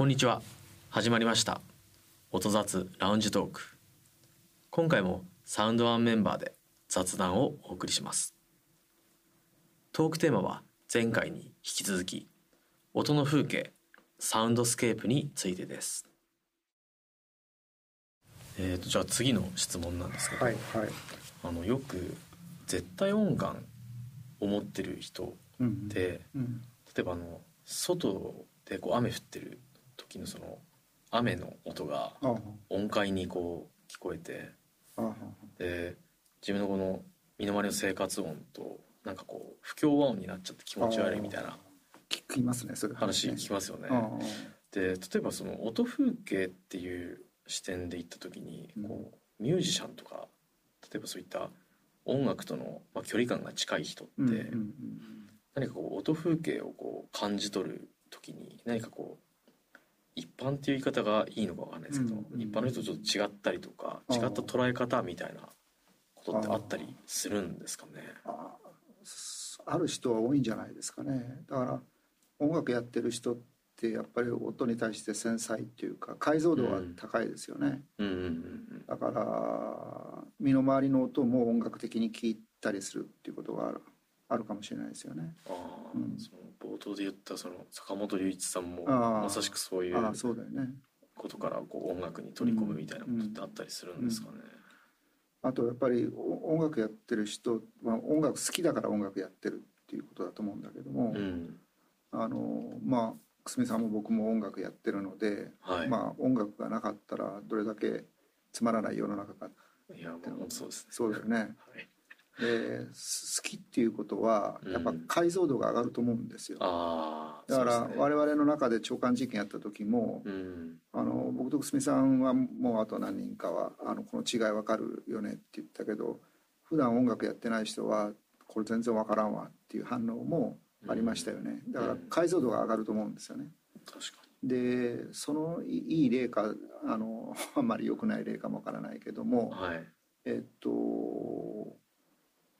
こんにちは。始まりました。音雑ラウンジトーク。今回もサウンドワンメンバーで雑談をお送りします。トークテーマは前回に引き続き音の風景サウンドスケープについてです。えーとじゃあ次の質問なんですけど、はいはい。あのよく絶対音感を持ってる人うんで、うん。例えばあの外でこう雨降ってる時のその雨の音があ音階にこう聞こえてで自分のこの身の回りの生活音となんかこう不協和音になっちゃって気持ち悪いみたいな聞きますねそれ話聞ねきますよね。あで例えばその音風景っていう視点で言った時にこうミュージシャンとか例えばそういった音楽との、まあ、距離感が近い人って、何かこう音風景をこう感じ取る時に何かこう一般っていう言い方がいいのかわかんないですけど、うんうん一般の人とちょっと違ったりとか違った捉え方みたいなことってあったりするんですかね？あある人は多いんじゃないですかね。だから音楽やってる人ってやっぱり音に対して繊細っていうか解像度が高いですよね、だから身の回りの音も音楽的に聞いたりするっていうことがあるあるかもしれないですよね。ああ、うん。その冒頭で言ったその坂本龍一さんもまさしくそういうことからこう音楽に取り込むみたいなことってあったりするんですかね。あとやっぱりお音楽やってる人、まあ、音楽好きだから音楽やってるっていうことだと思うんだけども、うん。あのまあ久住さんも僕も音楽やってるので、はい、まあ音楽がなかったらどれだけつまらない世の中かいやもうそうですね。そうだよね。はいです好きっていうことはやっぱうん解像度が上がると思うんですよ。ああだから我々の中で長官実験やった時も、うん。あの僕と久住さんはもうあと何人かはあのこの違いわかるよねって言ったけど普段音楽やってない人はこれ全然わからんわっていう反応もありましたよね。だから解像度が上がると思うんですよね。確かでそのいいい例かあの あんまり良くない例かもわからないけども、にはい。えっと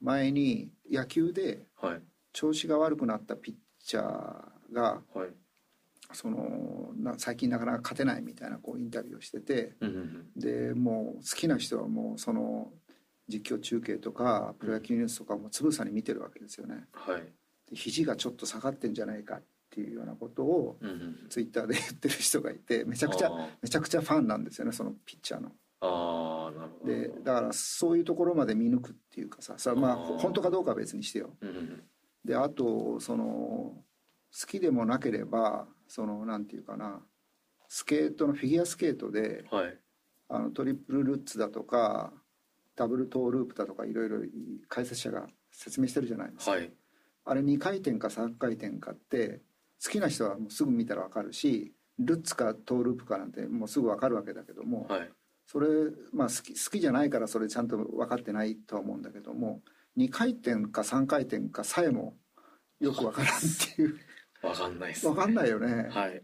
前に野球ではい。調子が悪くなったピッチャーがはい。そのな最近なかなか勝てないみたいなこうインタビューをしててうんうんでもう好きな人はもうその実況中継とかプロ野球ニュースとかもつぶさに見てるわけですよね。はい。で肘がちょっと下がってんじゃないかっていうようなことをうんうんツイッターで言ってる人がいてめちゃくちゃめちゃくちゃファンなんですよねそのピッチャーの。あーなるほど。でだからそういうところまで見抜くっていうかさそれはまあ本当かどうかは別にしてよ。うんうんであとその好きでもなければそのなんていうかなスケートのフィギュアスケートではい。あのトリプルルッツだとかダブルトーループだとかいろいろ解説者が説明してるじゃないですか、はい。あれ2回転か3回転かって好きな人はもうすぐ見たら分かるしルッツかトーループかなんてもうすぐ分かるわけだけども、はいそれまあ好き好きじゃないからそれちゃんと分かってないとは思うんだけども2回転か3回転かさえもよく分からんっていう。わかんないです分かんないよね、だかはい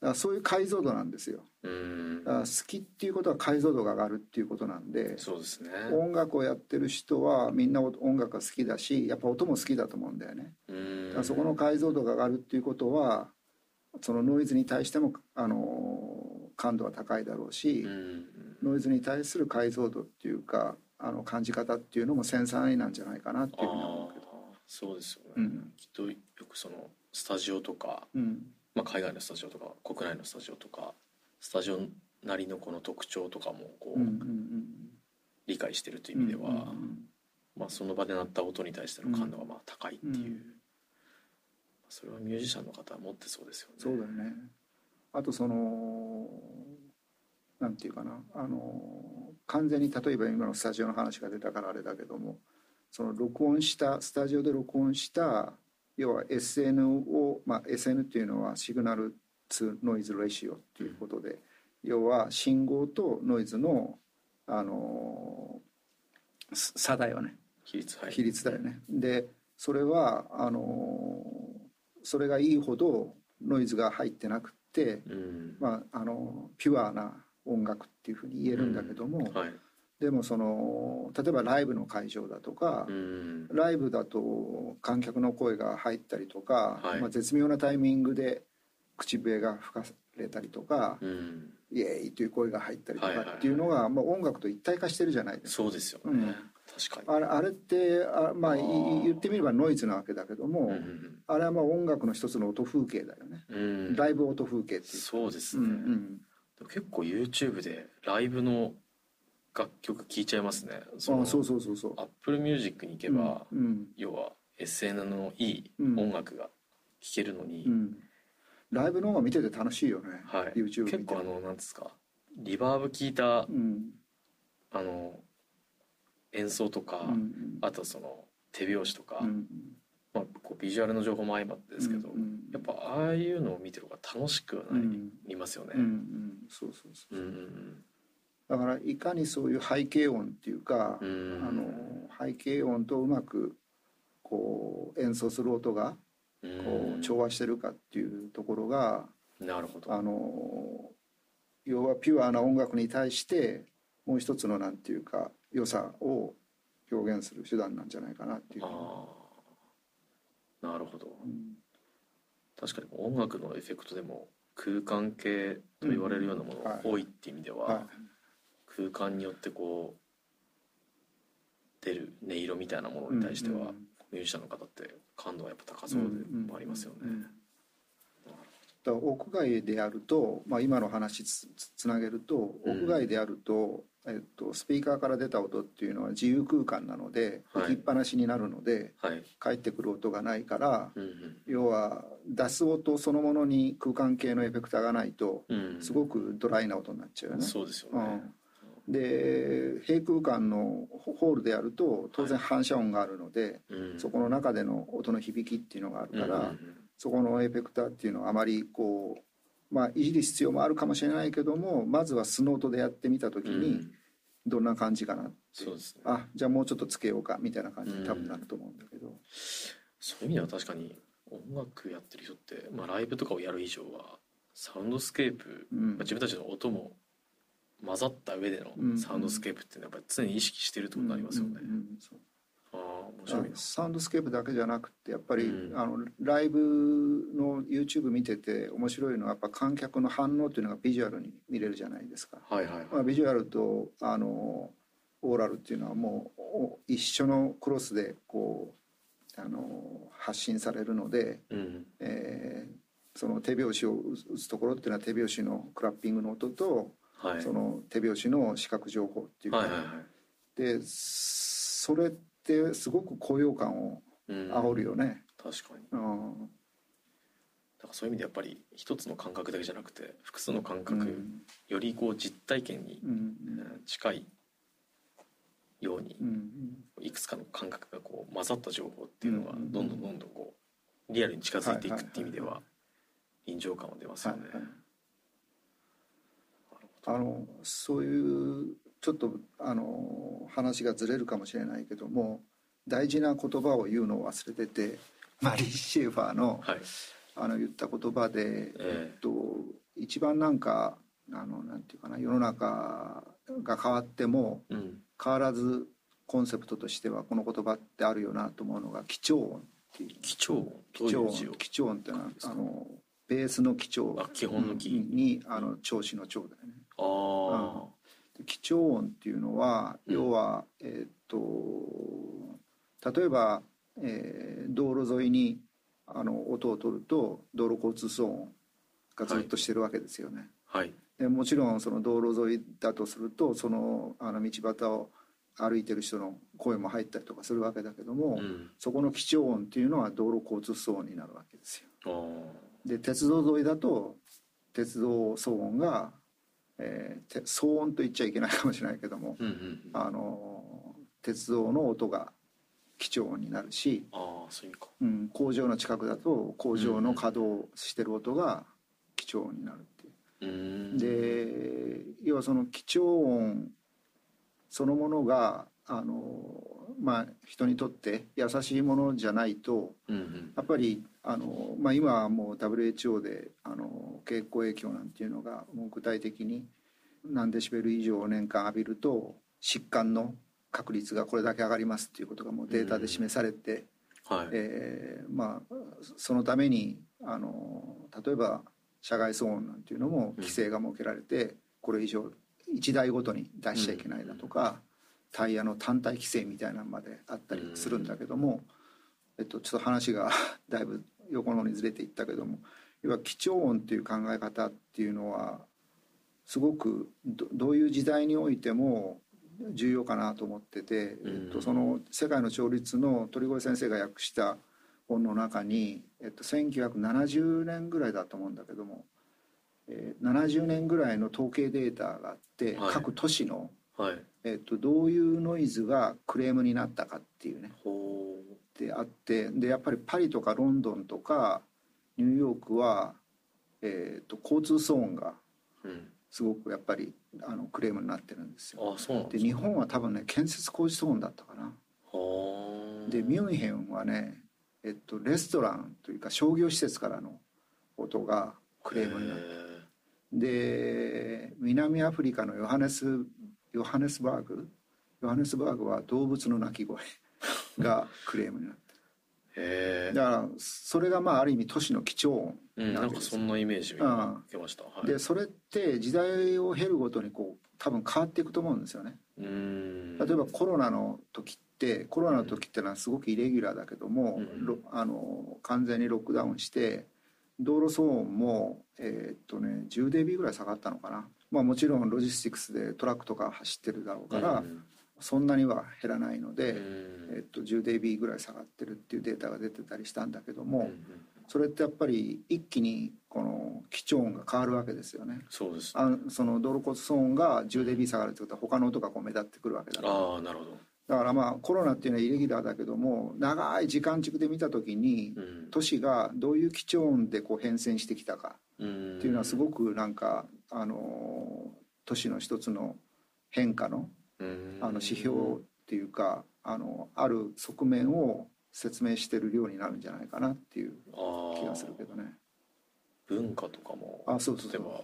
らそういう解像度なんですよ。うーん。だから好きっていうことは解像度が上がるっていうことなんでそうですね。音楽をやってる人はみんな音楽が好きだしやっぱ音も好きだと思うんだよね。うーん。だそこの解像度が上がるっていうことはそのノイズに対してもあの感度は高いだろうし、うん。ノイズに対する解像度っていうかあの感じ方っていうのも繊細なんじゃないかなっていうふうに思うけど。そうですよね、うん。きっとよくそのスタジオとか、うん。まあ、海外のスタジオとか国内のスタジオとかスタジオなりのこの特徴とかもこう、理解してるという意味では、うんうん。まあ、その場で鳴った音に対しての感度がまあ高いっていう、うん。それはミュージシャンの方は持ってそうですよね。そうだよねあとそのなんていうかなあの完全に例えば今のスタジオの話が出たからあれだけどもその録音したスタジオで録音した要は SN を、まあ、SN っていうのはシグナルツノイズレシオっていうことで、要は信号とノイズのあの差だよね比率はい比率だよね。でそれはあのそれがいいほどノイズが入ってなくうん。まあ、あのピュアな音楽っていうふうに言えるんだけども、はい。でもその例えばライブの会場だとか、うん。ライブだと観客の声が入ったりとか、はい。まあ、絶妙なタイミングで口笛が吹かれたりとか、うん。イエーイという声が入ったりとかっていうのが、まあ、音楽と一体化してるじゃないですか。そうですよね、うん確かに。あれあれってあ、まあ、言ってみればノイズなわけだけども、うんうんあれはまあ音楽の一つの音風景だよね、うん。うんライブ音風景っていうそうですね、うんうん。結構 YouTube でライブの楽曲聴いちゃいますね。あそうそそうそうそう。の Apple Music に行けば、うん要は SN のいいうん音楽が聴けるのに、うん。ライブの方が見てて楽しいよね、はい。YouTube 結構あのなんですかリバーブ効いたうん。あの演奏とか、うんあとその手拍子とか、うんまあ、こうビジュアルの情報も相まってですけど、うんうんやっぱああいうのを見てる方が楽しくはなり,、うん。ますよね。そうそうそう。だからいかにそういう背景音っていうか、あの背景音とうまくこう演奏する音がうん。こう調和してるかっていうところが、なるほど。あの要はピュアな音楽に対してもう一つのなんていうか良さを表現する手段なんじゃないかなっていう。ああなるほど。うん。確かに音楽のエフェクトでも空間系と言われるようなものが多いっていう意味では、は空間によってこう出る音色みたいなものいに対しては、うんミュージシャンの方って感度はやっぱ高そうでもありますよね。うんうんだから屋外であると、まあ、今の話つつつなげるとうん。屋外であると、えっと、スピーカーから出た音っていうのは自由空間なのではい。置きっぱなしになるので、はい。返ってくる音がないからうんうん。要は出す音そのものに空間系のエフェクターがないとうん、すごくドライな音になっちゃうよね。そうですよね。うん、で閉空間のホールであると当然反射音があるので、うん。そこの中での音の響きっていうのがあるから、うんうんそこのエフェクターっていうのはあまりこうまあいじる必要もあるかもしれないけどもまずは素の音でやってみた時にうん。どんな感じかなって、そうですね。あじゃあもうちょっとつけようかみたいな感じに多分なると思うんだけど、そういう意味では確かに音楽やってる人って、まあ、ライブとかをやる以上はサウンドスケープ、うん。まあ、自分たちの音も混ざった上でうん。のサウンドスケープっていうのはやっぱり常に意識してるってことになりますよね。うん。うん。うん。そう。ああ面白いな。サウンドスケープだけじゃなくてやっぱり、うんあのライブの YouTube 見てて面白いのはやっぱ観客の反応っていうのがビジュアルに見れるじゃないですか。はいはいはい。まあ、ビジュアルとあのオーラルっていうのはもうお一緒のクロスでこうあの発信されるので、うんえーその手拍子を打つところっていうのは手拍子のクラッピングの音と、はい。その手拍子の視覚情報っていうか、はいはいはい。でそれってすごく高揚感をうん。煽るよね。確かに。うん。だからそういう意味でやっぱり一つの感覚だけじゃなくて複数の感う覚、ん。よりこう実体験に近いようにうん。いくつかの感覚がこう混ざった情報っていうのがうん。どんどんどんどんこうリアルに近づいていくっていう意味ではいは臨場感は出ますよね。はいはい。あのそういうちょっとあの話がずれるかもしれないけども大事な言葉を言うのを忘れててマリー・シェーファーのはい。あの言った言葉で、ええ。っと、一番なんかあのなんていうかな世の中が変わってもえうん。変わらずコンセプトとしてはこの言葉ってあるよなと思うのが几帳音っていう。基調音？几帳どういう字を？音几帳音ってのはあのベースの基調あ基本の基にあの調子の調だよね。あで基調音っていうのはうん。要は、えーっと例えば、えー道路沿いにあの音を取ると道路交通騒音がずっとしてるわけですよね。あはい。でもちろんその道路沿いだとするとそのあの道端を歩いてる人の声も入ったりとかするわけだけども、うん。そこの基調音っていうのは道路交通騒音になるわけですよ。あで鉄道沿いだと鉄道騒音が、えーて騒音と言っちゃいけないかもしれないけども、ーうんうん。あの鉄道の音が基調音になるし、ああそういうか。うん、工場の近くだと工場の稼働してる音が基調音になるっていう。うーん。で要はその基調音そのものがあの、まあ、人にとって優しいものじゃないとうんうん。やっぱりあの、まあ、今はもう WHO であの蛍光影響なんていうのがもう具体的に何デシベル以上年間浴びると疾患の確率がこれだけ上がりますっていうことがもうデータで示されて、はい。えーまあ、そのためにあの例えば社外騒音なんていうのも規制が設けられて、これ以上1台ごとに出しちゃいけないだとか、タイヤの単体規制みたいなのまであったりするんだけども、えっと、ちょっと話が だいぶ横の方にずれていったけども要は基調音っていう考え方っていうのはすごくどどういう時代においても重要かなと思ってて、えっと、その世界の調律の鳥越先生が訳した本の中に、えっと、1970年ぐらいだと思うんだけども、えー、70年ぐらいの統計データがあって、はい、各都市の、はい、えっと、どういうノイズがクレームになったかっていうね。であってでやっぱりパリとかロンドンとかニューヨークは、えーと、交通騒音がすごくやっぱりあのクレームになってるんですよ。あそうで日本は多分ね建設工事騒音だったかな。でミュンヘンはね、えっと、レストランというか商業施設からの音がクレームになってで南アフリカのヨハネスヨハネスバーグヨハネスバーグは動物の鳴き声がクレームになってだからそれがまあある意味都市の基調音な,、うん、なんかそんなイメージが受けました、はい、でそれって時代を経るごとにこう多分変わっていくと思うんですよね。例えばコロナの時ってコロナの時ってのはすごくイレギュラーだけども、うん、あの完全にロックダウンして道路騒音もえー、っとね 10dB ぐらい下がったのかなまあもちろんロジスティクスでトラックとか走ってるだろうから、うんそんなには減らないので、えっと、10dB ぐらい下がってるっていうデータが出てたりしたんだけども、それってやっぱり一気にこの基調音が変わるわけですよね。そうです、あその道路骨騒音が 10dB 下がるってことは他の音がこう目立ってくるわけだから。あなるほど。だからまあコロナっていうのはイレギュラーだけども長い時間軸で見た時に都市がどういう基調音でこう変遷してきたかっていうのはすごくなんかあの都市の一つの変化のあの指標っていうかあのある側面を説明してる量になるんじゃないかなっていう気がするけどね。文化とかもあそうそう例えば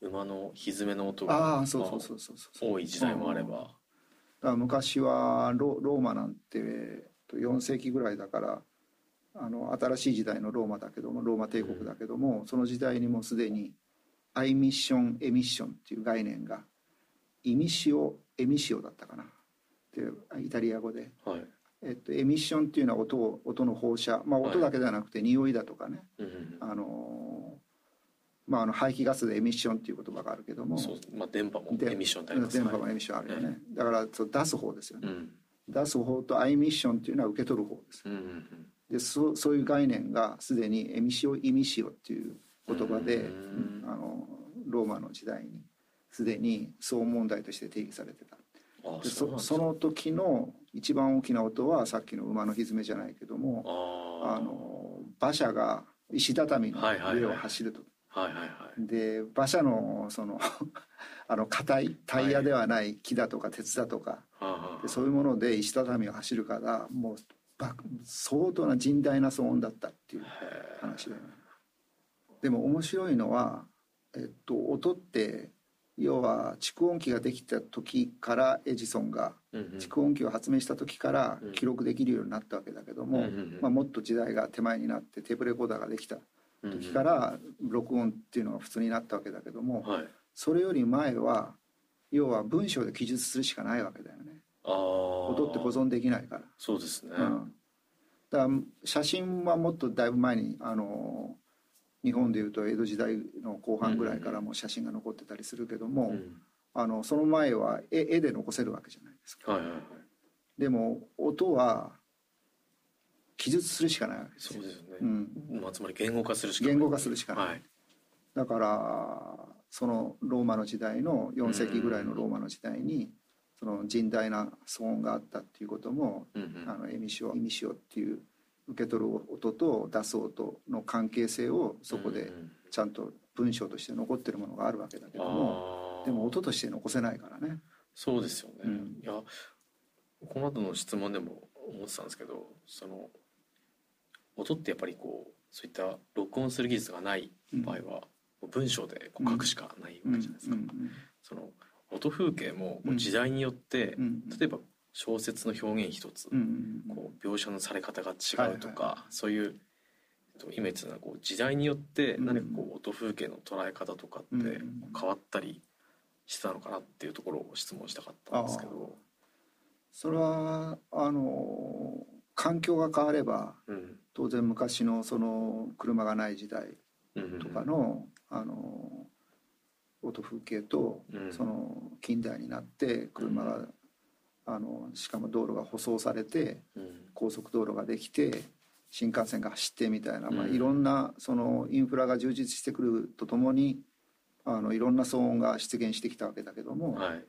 馬の蹄の音が多い時代もあれば。だ昔はロローマなんて4世紀ぐらいだからあの新しい時代のローマだけどもローマ帝国だけども、うん、その時代にもすでにアイミッションエミッションっていう概念がイミシオエミシオだったかな。ってイタリア語で、はい。えっと、エミッションっていうのは音を音の放射、まあ、音だけではなくて匂いだとかね、はい、あのまあ、あの排気ガスでエミッションっていう言葉があるけども。まあ、電波もエミッションってあります電波もエミッションあるよね、はい、だからそう出す方ですよね、うん、出す方とアイミッションっていうのは受け取る方です、うんうんうん、でそそういう概念がすでにエミシオイミシオっていう言葉で、うん、あのローマの時代にすでに騒音問題として定義されてた。でそその時の一番大きな音はさっきの馬の蹄じゃないけどもあの馬車が石畳の上を走ると。で馬車のその あの硬いタイヤではない木だとか鉄だとか、でそういうもので石畳を走るからもう相当な甚大な騒音だったっていう話だよね。でも面白いのは、えっと、音って要は蓄音機ができた時からエジソンが蓄音機を発明した時から記録できるようになったわけだけども、まあ、もっと時代が手前になってテープレコーダーができた時から録音っていうのが普通になったわけだけども、それより前は要は文章で記述するしかないわけだよね。音って保存できないから。そうですね、うん、だから写真はもっとだいぶ前にあの日本でいうと江戸時代の後半ぐらいからも写真が残ってたりするけども、うん、あのその前は絵絵で残せるわけじゃないですか。はいはいはい、でも音は記述するしかないわけですそうですよね。うん、まあつまり言語化するしかない。言語化するしかない。はい、だからそのローマの時代の4世紀ぐらいのローマの時代に、その甚大な騒音があったっていうことも、うんうん、あのエミシオエミシオっていう受け取る音と出す音の関係性をそこでちゃんと文章として残ってるものがあるわけだけどもでも音として残せないからね。そうですよね、うん、いやこの後の質問でも思ってたんですけどその音ってやっぱりこうそういった録音する技術がない場合は、うん、文章でこう書くしかないわけじゃないですか。その音風景も時代によって、例えば小説の表現一つ、こう描写のされ方が違うとか、そういうと今言ってたのはこう時代によって何かこう音風景の捉え方とかってうん変わったりしてたのかなっていうところを質問したかったんですけど、それはあの環境が変わればうん。当然昔のその車がない時代うんとかの,、あの音風景とうん。その近代になって車が、あのしかも道路が舗装されてうん。高速道路ができて新幹線が走ってみたいな、まあ、うんいろんなそのインフラが充実してくるとともにあのいろんな騒音が出現してきたわけだけども、はい。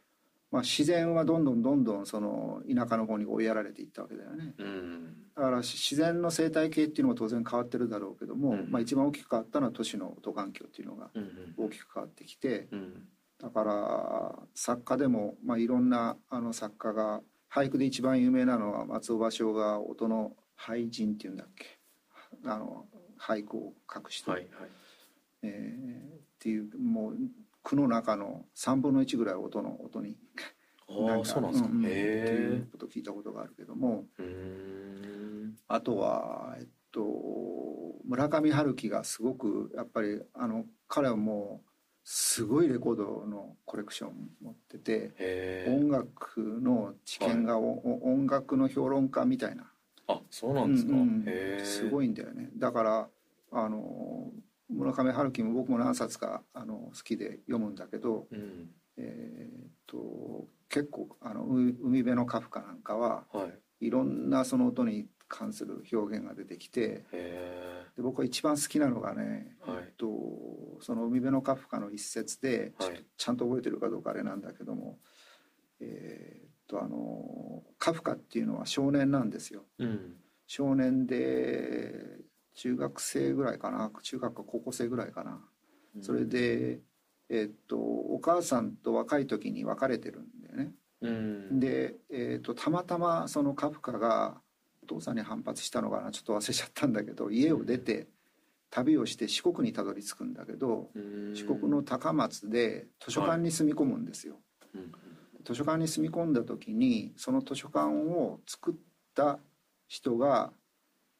まあ、自然はどんどんどんどんその田舎の方に追いやられていったわけだよね。うん。だからし自然の生態系っていうのも当然変わってるだろうけども、うん。まあ、一番大きく変わったのは都市の音環境っていうのがうん。大きく変わってきてうんだから作家でも、まあ、いろんなあの作家が俳句で一番有名なのは松尾芭蕉が音の俳人っていうんだっけ？あの俳句を書く人、はいはい。えーっていうもう句の中の3分の1ぐらい音の音にああそうなんですか、うんっていうえことを聞いたことがあるけども。あとはえっと村上春樹がすごくやっぱりあの彼はもうすごいレコードのコレクション持ってて音楽の知見が、おお音楽の評論家みたいな。あそうなんですか、うんうんすごいんだよね。だからあの村上春樹も僕も何冊かあの好きで読むんだけど、うん。えーっと結構あのう海辺のカフカなんかははい。いろんなその音に関する表現が出てきてで僕は一番好きなのがね、その海辺のカフカの一節で、はい。ちゃんと覚えてるかどうかあれなんだけどもえーっとあのカフカっていうのは少年なんですよ。うん。少年で中学生ぐらいかな中学か高校生ぐらいかな、それで、えっとお母さんと若い時に別れてるんだよね。うん。で、えっとたまたまそのカフカがお父さんに反発したのかなちょっと忘れちゃったんだけど家を出て旅をして四国にたどり着くんだけどうん。四国の高松で図書館に住み込むんですよ。うん図書館に住み込んだ時にその図書館を作った人が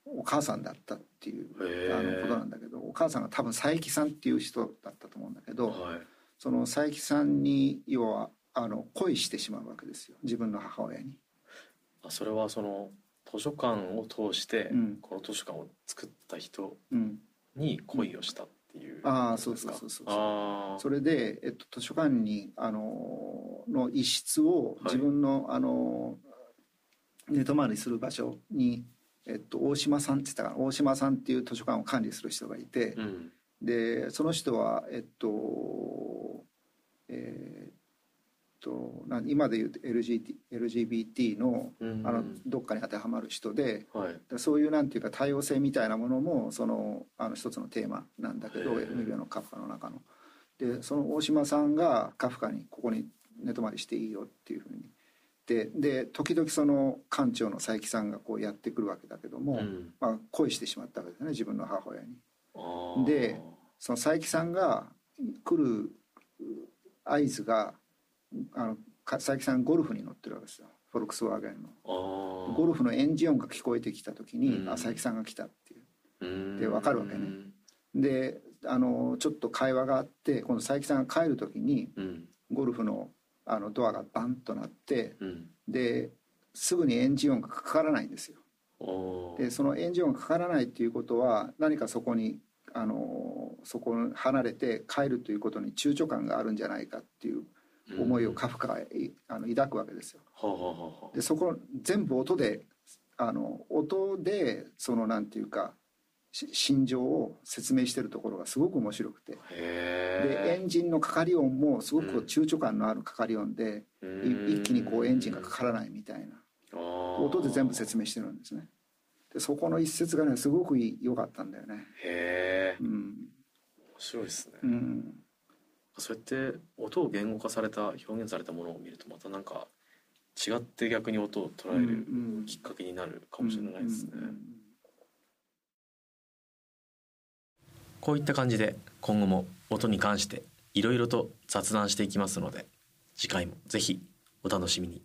お母さんだったっていうあのことなんだけどお母さんが多分佐伯さんっていう人だったと思うんだけど、はい。その佐伯さんに要はあの恋してしまうわけですよ。自分の母親に。あそれはその図書館を通して、うん。この図書館を作った人うん、に恋をしたっていう、ああそうそうそうそうそれで、えっと、図書館にあのの一室をはい。自分の、あの寝泊まりする場所に、えっと、大島さんって言ったかな？大島さんっていう図書館を管理する人がいて、うん。でその人はえっとえーっとな今で言うと LGBT, LGBT のうんあのどっかに当てはまる人で。はいでそういうなんていうか多様性みたいなものもそのあの一つのテーマなんだけどへえ海辺のカフカの中の。でその大島さんがカフカにここに寝泊まりしていいよっていうふうにでで時々その館長の佐伯さんがこうやってくるわけだけども、うんまあ、恋してしまったわけですね自分の母親に。でその佐伯さんが来る合図があのか佐伯さんゴルフに乗ってるわけですよ。フォルクスワーゲンの。ゴルフのエンジン音が聞こえてきた時に、うん。あ佐伯さんが来たっていう。うん。でわかるわけね。であのちょっと会話があって今度佐伯さんが帰る時にうん。ゴルフのあのドアがバンとなってうん。ですぐにエンジン音がかからないんですよ。でそのエンジン音がかからないっていうことは何かそこにあのそこを離れて帰るということに躊躇感があるんじゃないかっていう思いをカフカはいあの抱くわけですよ。でそこ全部音であの音でそのなんていうかし心情を説明してるところがすごく面白くて。でへエンジンのかかり音もすごく躊躇感のあるかかり音で、えい一気にこうエンジンがかからないみたいな。音で全部説明明してるんですね。でそこの一節がねすごく良かったんだよね。へえ。面うん、白いですね、うん、そうやって音を言語化された表現されたものを見るとまたなんか違って逆に音を捉えるきっかけになるかもしれないですね、こういった感じで今後も音に関していろいろと雑談していきますので次回もぜひお楽しみに